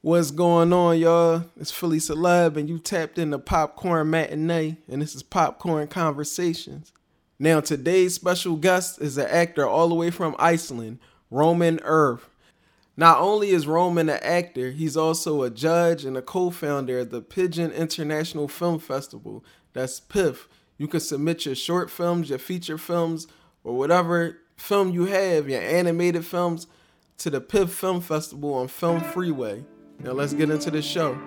What's going on, y'all? It's Philly Celeb, and you tapped in the Popcorn Matinee, and this is Popcorn Conversations. Now, today's special guest is an actor all the way from Iceland, Roman Earth. Not only is Roman an actor, he's also a judge and a co founder of the Pigeon International Film Festival. That's PIF. You can submit your short films, your feature films, or whatever film you have, your animated films, to the PIF Film Festival on Film Freeway. Now let's get into the show.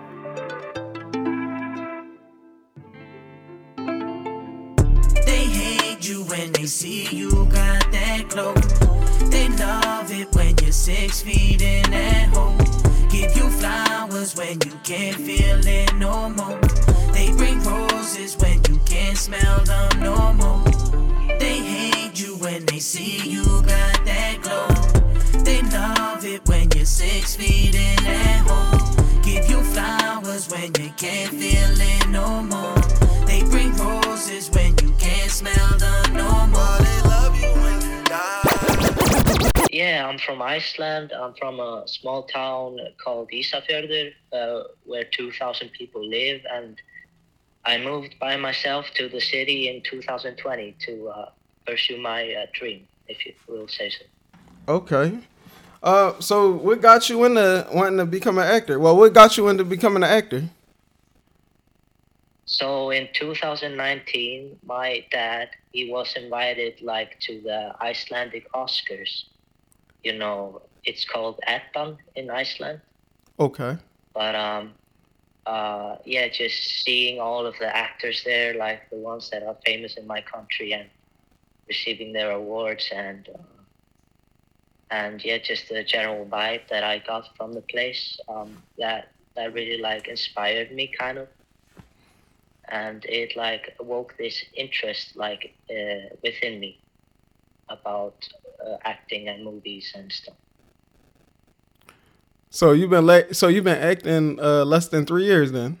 They hate you when they see you got that glow. They love it when you're six feet in. Give you flowers when you can't feel it no more. They bring roses when you can't smell them no more. They hate you when they see you got six feet in at home. Give you flowers when you can't feel it no more. They bring roses when you can't smell them no more. They love you when you die. Yeah, I'm from Iceland. I'm from a small town called Ísafjörður, uh, where 2,000 people live, and I moved by myself to the city in 2020 to uh, pursue my uh, dream, if you will say so. Okay. Uh, so what got you into wanting to become an actor? Well, what got you into becoming an actor? So in 2019, my dad he was invited like to the Icelandic Oscars. You know, it's called Eddan in Iceland. Okay. But um, uh, yeah, just seeing all of the actors there, like the ones that are famous in my country, and receiving their awards, and uh, and yeah, just the general vibe that I got from the place, um, that that really like inspired me, kind of, and it like awoke this interest like uh, within me about uh, acting and movies and stuff. So you've been so you've been acting uh, less than three years then.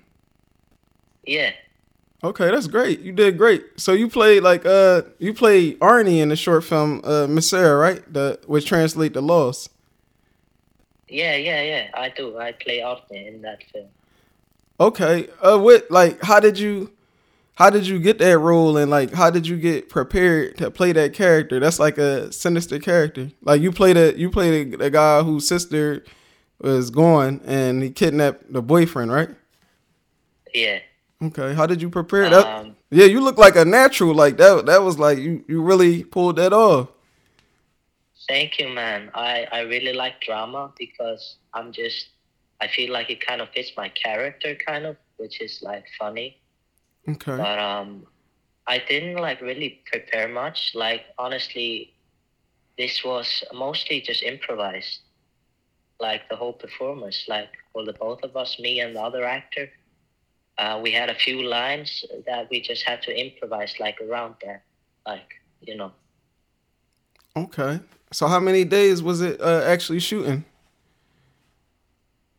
Yeah. Okay, that's great. You did great. So you played like uh you played Arnie in the short film uh Miss right? The which translate the loss. Yeah, yeah, yeah. I do. I play Arne in that film. Okay. Uh what like how did you how did you get that role and like how did you get prepared to play that character? That's like a sinister character. Like you played a you played a, a guy whose sister was gone and he kidnapped the boyfriend, right? Yeah. Okay. How did you prepare that? Um, Yeah, you look like a natural. Like that. That was like you. You really pulled that off. Thank you, man. I, I really like drama because I'm just, I feel like it kind of fits my character, kind of, which is like funny. Okay. But um, I didn't like really prepare much. Like, honestly, this was mostly just improvised. Like, the whole performance, like, for the both of us, me and the other actor, uh, we had a few lines that we just had to improvise, like, around that. Like, you know. Okay. So how many days was it uh, actually shooting?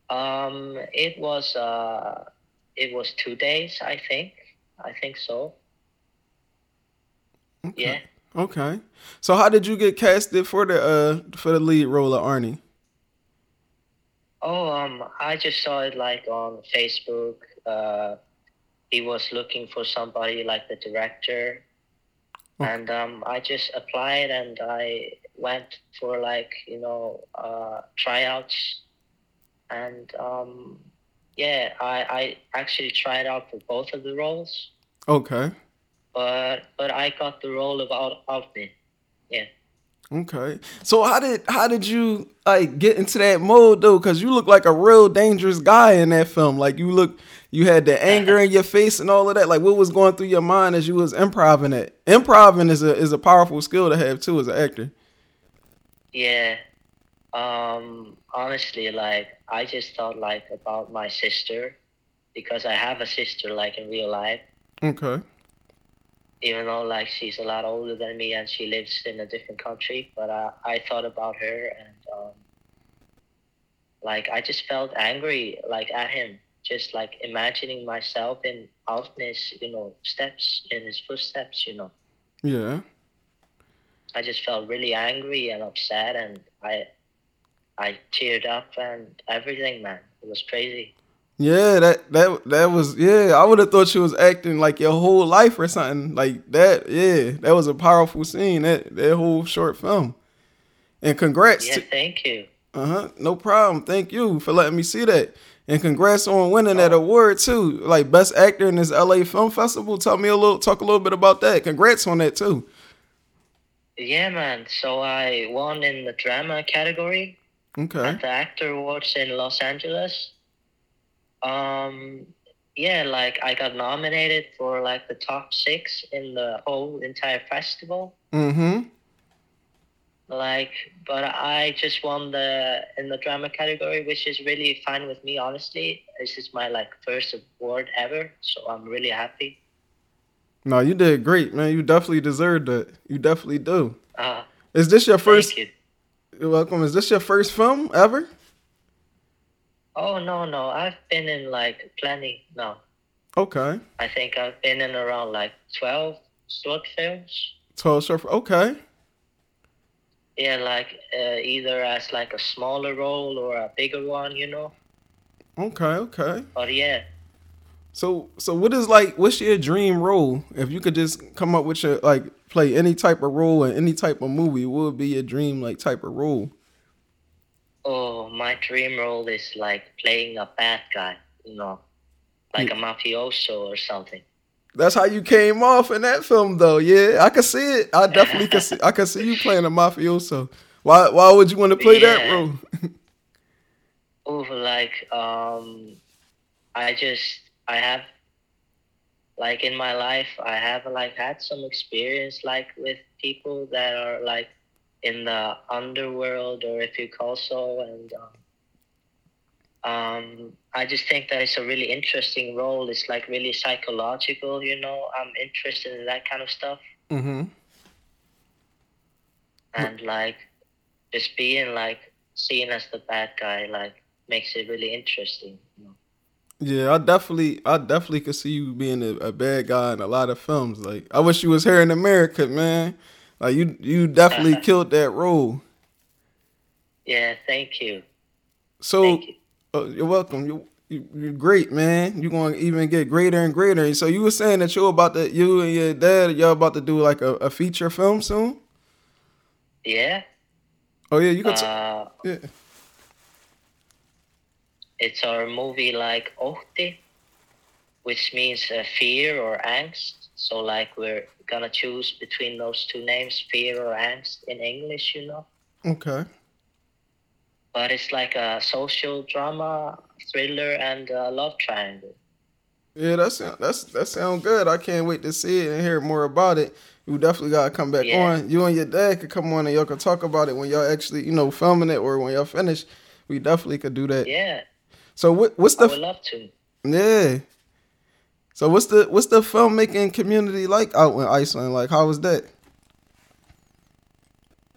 Um, it was uh, it was two days, I think. I think so. Yeah. Okay. So how did you get casted for the uh for the lead role of Arnie? Oh, um, I just saw it like on Facebook. Uh, he was looking for somebody like the director, Oh. and um, I just applied and I went for like you know uh, tryouts, and um, yeah, I I actually tried out for both of the roles, Okay. but but I got the role of Al- Alvin. Yeah. Okay. So how did how did you like get into that mode though? Cause you look like a real dangerous guy in that film. Like you look you had the anger in your face and all of that. Like what was going through your mind as you was improving it? Improving is a is a powerful skill to have too as an actor. Yeah. Um honestly like I just thought like about my sister because I have a sister like in real life Okay. Even though like she's a lot older than me and she lives in a different country but I I thought about her and um like I just felt angry like at him just like imagining myself in Altness you know steps in his footsteps you know Yeah. I just felt really angry and upset, and I, I teared up and everything, man. It was crazy. Yeah, that that that was yeah. I would have thought you was acting like your whole life or something like that. Yeah, that was a powerful scene. That that whole short film. And congrats. Yeah, to, thank you. uh huh. No problem. Thank you for letting me see that. And congrats on winning that award too, like best actor in this LA Film Festival. Tell me a little, talk a little bit about that. Congrats on that too. Yeah, man. So I won in the drama category Okay. at the Actor Awards in Los Angeles. Um, yeah, like I got nominated for like the top six in the whole entire festival. Mm-hmm. Like, but I just won the in the drama category, which is really fine with me. Honestly, this is my like first award ever, so I'm really happy. No, you did great, man. You definitely deserved it. You definitely do. Uh, Is this your first? you. You're welcome. Is this your first film ever? Oh no, no, I've been in like plenty. No, Okay. I think I've been in around like twelve short films. Twelve short. Okay. Yeah, like uh, either as like a smaller role or a bigger one, you know. Okay. Okay. But yeah, So so what is like what's your dream role? If you could just come up with your like play any type of role in any type of movie, what would be your dream like type of role? Oh, my dream role is like playing a bad guy, you know, like a mafioso or something. That's how you came off in that film though. Yeah, I can see it. I definitely can see I can see you playing a mafioso. Why why would you want to play that role? Oh, like um, I just I have like in my life I have like had some experience like with people that are like in the underworld or if you call so and um, um I just think that it's a really interesting role. It's like really psychological, you know. I'm interested in that kind of stuff mm-hmm. and like just being like seen as the bad guy like makes it really interesting. You know? Yeah, I definitely, I definitely could see you being a, a bad guy in a lot of films. Like, I wish you was here in America, man. Like, you, you definitely killed that role. Yeah, thank you. So, Thank you. uh, you're welcome. You, you, you're great, man. You're going to even get greater and greater. So, you were saying that you're about to, you and your dad, y'all about to do like a, a feature film soon? Yeah. Oh yeah, you could. t- Uh, yeah. it's our movie like Ótti, which means uh, fear or angst. So like we're gonna choose between those two names, fear or angst in English, you know. Okay. But it's like a social drama, thriller, and a love triangle. Yeah, that's that's that sounds good. I can't wait to see it and hear more about it. You definitely gotta come back Yeah. on. You and your dad could come on and y'all could talk about it when y'all actually, you know, filming it or when y'all finish. We definitely could do that. Yeah, So what what's the I would love to. yeah? So what's the what's the filmmaking community like out in Iceland? Like how was that?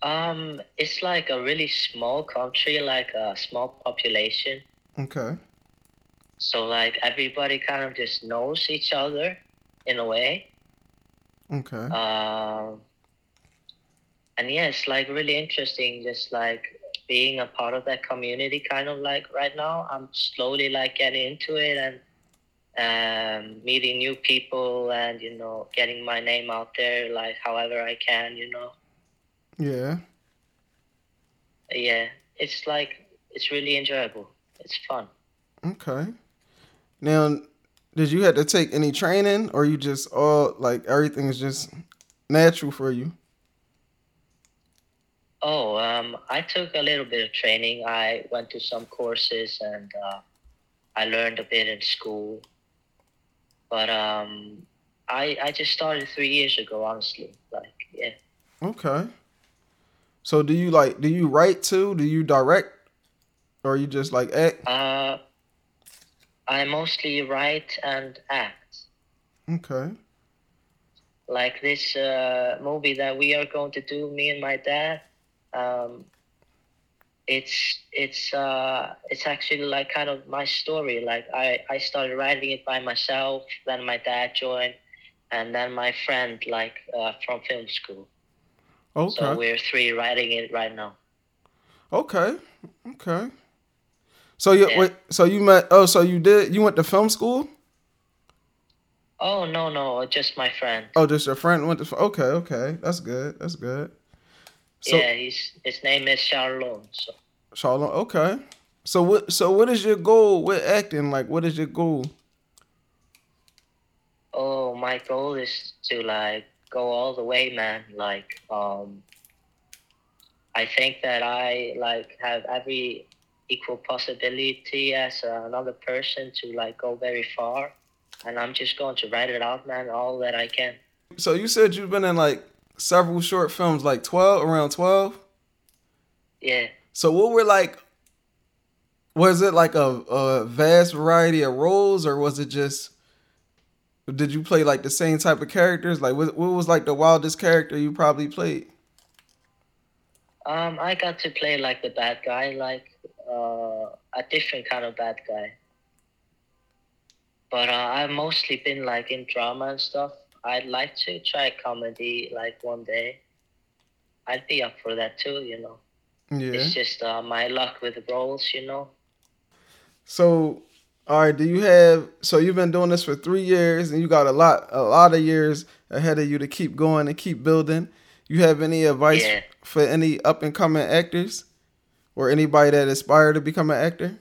Um, it's like a really small country, like a small population. Okay. So like everybody kind of just knows each other in a way. Okay. Um, and yeah, it's like really interesting, just like being a part of that community. Kind of like right now, I'm slowly like getting into it and um, meeting new people, and you know, getting my name out there, like however I can. You know, Yeah. yeah, it's like it's really enjoyable. It's fun. Okay. Now, did you have to take any training, or you just all like everything is just natural for you? Oh, um, I took a little bit of training. I went to some courses and uh, I learned a bit in school. But um, I I just started three years ago, honestly. Like, yeah. Okay. So do you like do you write too? Do you direct? Or you just like act? Uh, I mostly write and act. Okay. Like this uh, movie that we are going to do, me and my dad. Um, it's it's uh it's actually like kind of my story. Like I I started writing it by myself. Then my dad joined, and then my friend like uh, from film school. Okay. So we're three writing it right now. Okay, okay. So you Yeah. wait, so you met oh so you did you went to film school? Oh no, no, just my friend. Oh, just your friend went to okay okay that's good that's good. So yeah, he's his name is Charlon. So Charlotte okay. So what so what is your goal with acting? Like what is your goal? oh, my goal is to like go all the way, man. Like um, I think that I like have every equal possibility as another person to like go very far, and I'm just going to write it out, man, all that I can. So you said you've been in like several short films, like twelve around twelve. Yeah. So what were like? Was it like a, a vast variety of roles, or was it just? Did you play like the same type of characters? Like what, what was like the wildest character you probably played? Um, I got to play like the bad guy, like uh, a different kind of bad guy. But uh, I've mostly been like in drama and stuff. I'd like to try comedy like one day. I'd be up for that too, you know. Yeah. It's just uh, my luck with roles, you know. So, all right. Do you have? So you've been doing this for three years, and you got a lot, a lot of years ahead of you to keep going and keep building. You have any advice Yeah. for any up and coming actors, or anybody that aspire to become an actor?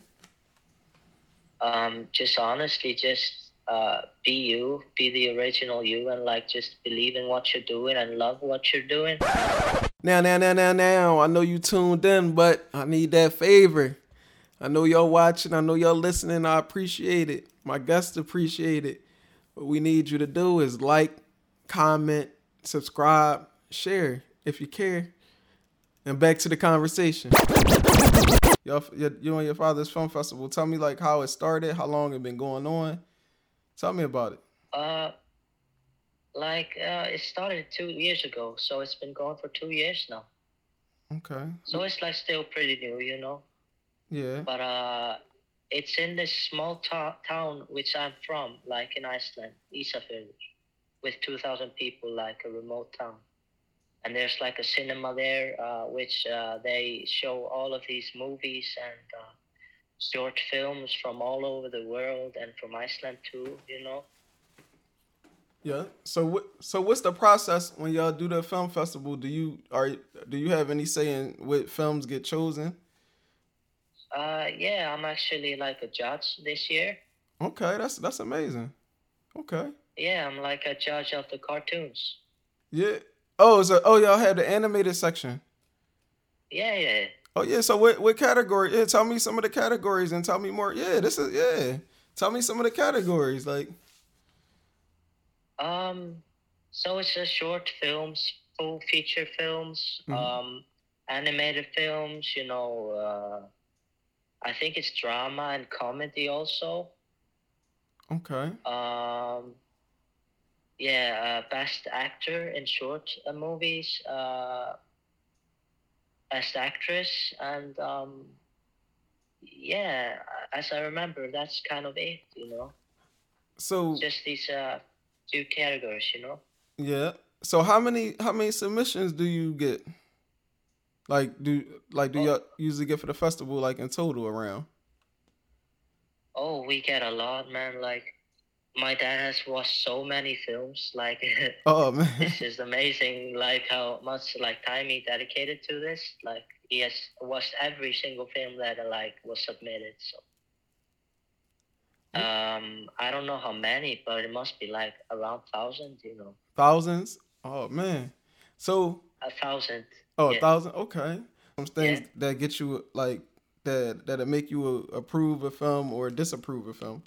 Um, just honestly, just uh, be you, be the original you, and like just believe in what you're doing and love what you're doing. Now, now, now, now, now. I know you tuned in, but I need that favor. I know y'all watching. I know y'all listening. I appreciate it. My guests appreciate it. What we need you to do is like, comment, subscribe, share if you care. And back to the conversation. Y'all, you and your father's film festival. Tell me like how it started, how long it been going on. Tell me about it. Uh, like uh, it started two years ago, so it's been going for two years now. Okay. So it's like still pretty new, you know. Yeah. But uh, it's in this small to- town which I'm from, like in Iceland, Ísafjörður, with two thousand people, like a remote town. And there's like a cinema there, uh, which uh, they show all of these movies and uh, short films from all over the world and from Iceland too, you know. Yeah. So what? So what's the process when y'all do the film festival? Do you are do you have any say in what films get chosen? Uh, yeah, I'm actually like a judge this year. Okay, that's that's amazing. Okay. Yeah, I'm like a judge of the cartoons. Yeah. Oh, so oh y'all have the animated section. Yeah, yeah. Oh yeah. So what what category? Yeah. Tell me some of the categories and tell me more. Yeah. This is yeah. Tell me some of the categories. Like Um, so it's a short films, full feature films, Mhm. um, animated films. You know, uh, I think it's drama and comedy also. okay. Um, yeah, uh, best actor in short uh, movies, uh, best actress, and um, yeah, as I remember, that's kind of it. You know, So just these uh, two categories. You know. yeah. So how many how many submissions do you get? Like do like do Oh. y'all usually get for the festival like in total around? Oh, we get a lot, man. Like, my dad has watched so many films. Like, Oh man. this is amazing. Like how much like time he dedicated to this. Like, he has watched every single film that like was submitted. So, um, I don't know how many, but it must be like around thousand. You know, Thousands? Oh man. So a thousand. oh, a thousand. Okay. Some things Yeah. that get you like that that'll make you approve a film or disapprove a film.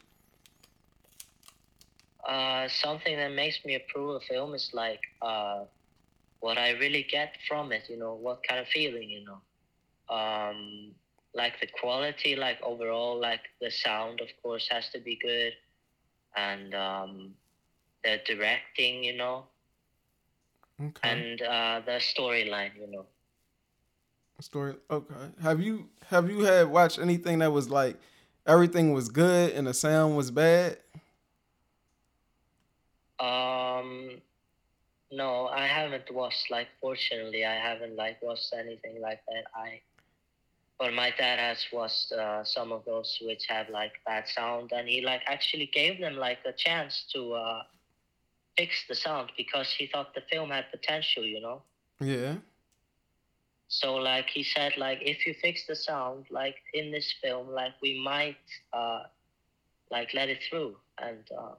Uh, something that makes me approve a film is like uh, what I really get from it. You know, what kind of feeling. You know, um, like the quality, like overall, like the sound, of course, has to be good, and um, the directing. You know, Okay. and uh, the storyline. You know. Story. Okay. Have you have you had watched anything that was like everything was good and the sound was bad? Um, no, I haven't watched. Like, fortunately, I haven't like watched anything like that. I but my dad has watched uh, some of those which have like bad sound, and he like actually gave them like a chance to uh, fix the sound because he thought the film had potential, you know. Yeah. So like he said, like if you fix the sound, like in this film, like we might uh, like let it through. And uh,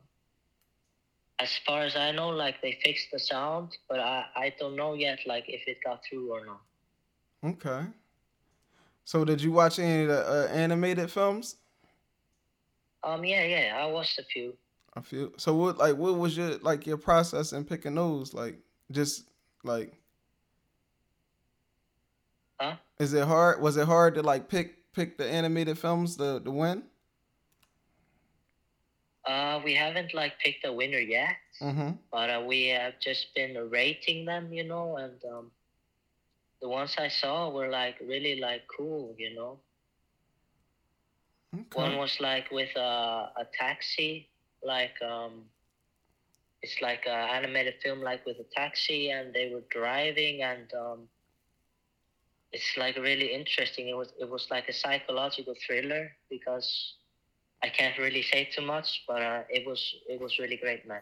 as far as I know, like they fixed the sound, but I I don't know yet, like if it got through or not. Okay. So did you watch any of the uh, animated films? Um, yeah, yeah, I watched a few. A few. so. What like what was your like your process in picking those? Like just like, Huh? is it hard? Was it hard to like pick pick the animated films to to win? Uh, we haven't like picked a winner yet, Mm-hmm. but uh, we have just been rating them, you know, and um, the ones I saw were like really like cool, you know. One was like with a, a taxi, like um, it's like an animated film, like with a taxi, and they were driving, and um, it's like really interesting. It was it was like a psychological thriller because I can't really say too much, but uh, it was it was really great, man.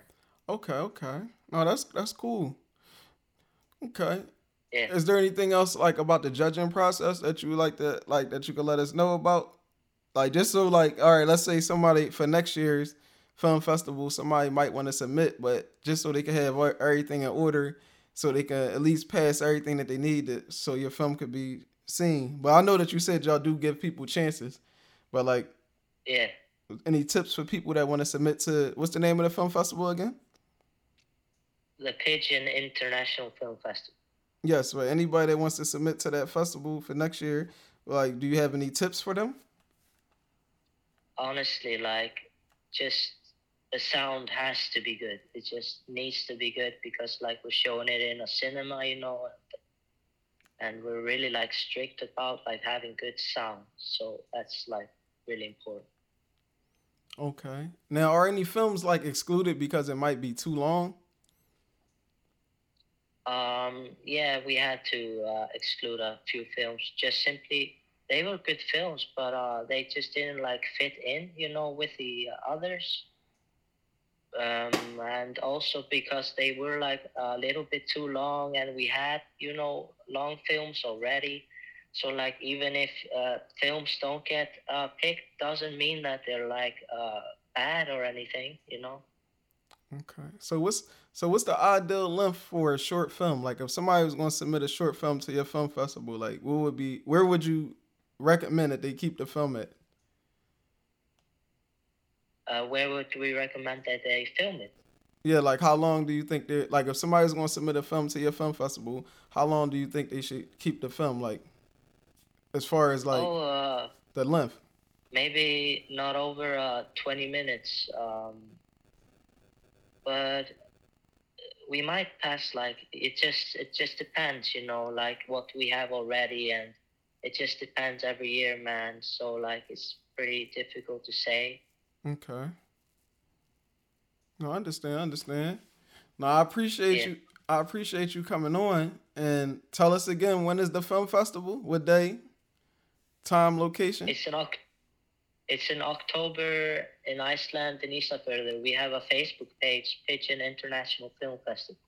Okay. Okay. No, that's that's cool. Okay. Yeah. Is there anything else like about the judging process that you like to like that you could let us know about? Like just so like all right, let's say somebody for next year's film festival, somebody might want to submit, but just so they can have everything in order, so they can at least pass everything that they need to, so your film could be seen. But I know that you said y'all do give people chances, but like Yeah. Any tips for people that want to submit to what's the name of the film festival again? The Pigeon International Film Festival. Yes, but anybody that wants to submit to that festival for next year, like, do you have any tips for them? honestly like just the sound has to be good it just needs to be good because like we're showing it in a cinema you know and, and we're really like strict about like having good sound so that's like really important Okay. Now, are any films like excluded because it might be too long? um yeah we had to uh, exclude a few films just simply they were good films but uh they just didn't like fit in you know with the others um, and also because they were like a little bit too long and we had you know long films already so like even if uh, films don't get uh, picked doesn't mean that they're like uh, bad or anything you know Okay. So what's so what's the ideal length for a short film? Like, if somebody was going to submit a short film to your film festival, like, what would be where would you recommend that they keep the film at? uh, where would we recommend that they film it Yeah, like how long do you think they like if somebody's going to submit a film to your film festival, how long do you think they should keep the film like as far as like oh uh, the length? maybe not over uh, 20 minutes um, but we might pass like it just it just depends you know like what we have already and it just depends every year man so like it's pretty difficult to say Okay. No, I understand. I understand. No, I appreciate Yeah. you. I appreciate you coming on and tell us again when is the film festival? What day? Time, location? it's in it's in october in iceland in isafjörður we have a facebook page pigeon international film festival